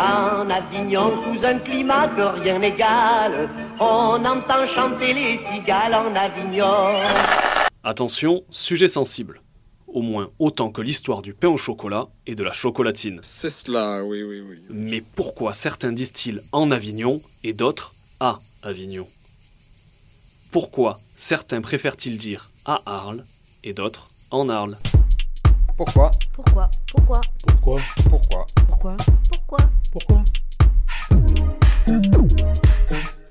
En Avignon, sous un climat que rien n'égale, on entend chanter les cigales en Avignon. Attention, sujet sensible. Au moins autant que l'histoire du pain au chocolat et de la chocolatine. C'est cela, oui, oui, oui. Mais pourquoi certains disent-ils en Avignon et d'autres à Avignon? Pourquoi certains préfèrent-ils dire à Arles et d'autres en Arles? Pourquoi? Pourquoi? Pourquoi? Pourquoi? Pourquoi? Pourquoi? Pourquoi? Pourquoi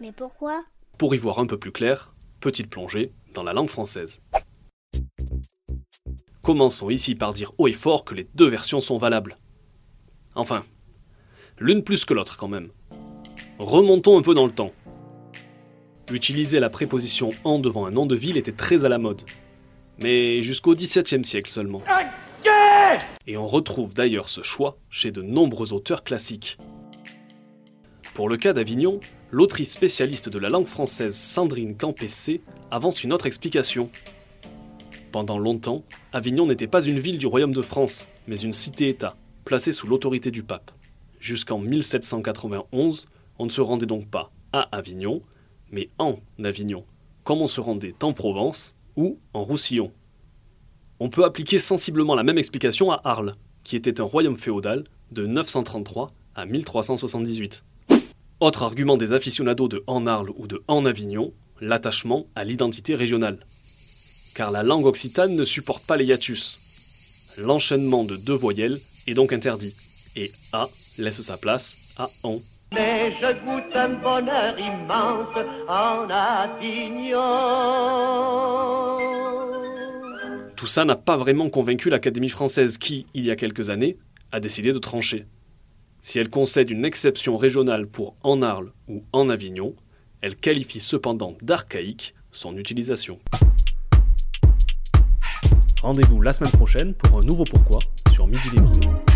Mais pourquoi Pour y voir un peu plus clair, petite plongée dans la langue française. Commençons ici par dire haut et fort que les deux versions sont valables. Enfin, l'une plus que l'autre quand même. Remontons un peu dans le temps. Utiliser la préposition en devant un nom de ville était très à la mode, mais jusqu'au XVIIe siècle seulement. Et on retrouve d'ailleurs ce choix chez de nombreux auteurs classiques. Pour le cas d'Avignon, l'autrice spécialiste de la langue française Sandrine Campessé avance une autre explication. Pendant longtemps, Avignon n'était pas une ville du royaume de France, mais une cité-État, placée sous l'autorité du pape. Jusqu'en 1791, on ne se rendait donc pas à Avignon, mais en Avignon, comme on se rendait en Provence ou en Roussillon. On peut appliquer sensiblement la même explication à Arles, qui était un royaume féodal de 933 à 1378. Autre argument des aficionados de En Arles ou de En Avignon, l'attachement à l'identité régionale. Car la langue occitane ne supporte pas les hiatus. L'enchaînement de deux voyelles est donc interdit, et A laisse sa place à En. Mais je goûte un bonheur immense en Avignon. Tout ça n'a pas vraiment convaincu l'Académie française qui, il y a quelques années, a décidé de trancher. Si elle concède une exception régionale pour En Arles ou En Avignon, elle qualifie cependant d'archaïque son utilisation. Rendez-vous la semaine prochaine pour un nouveau pourquoi sur Midi Libre.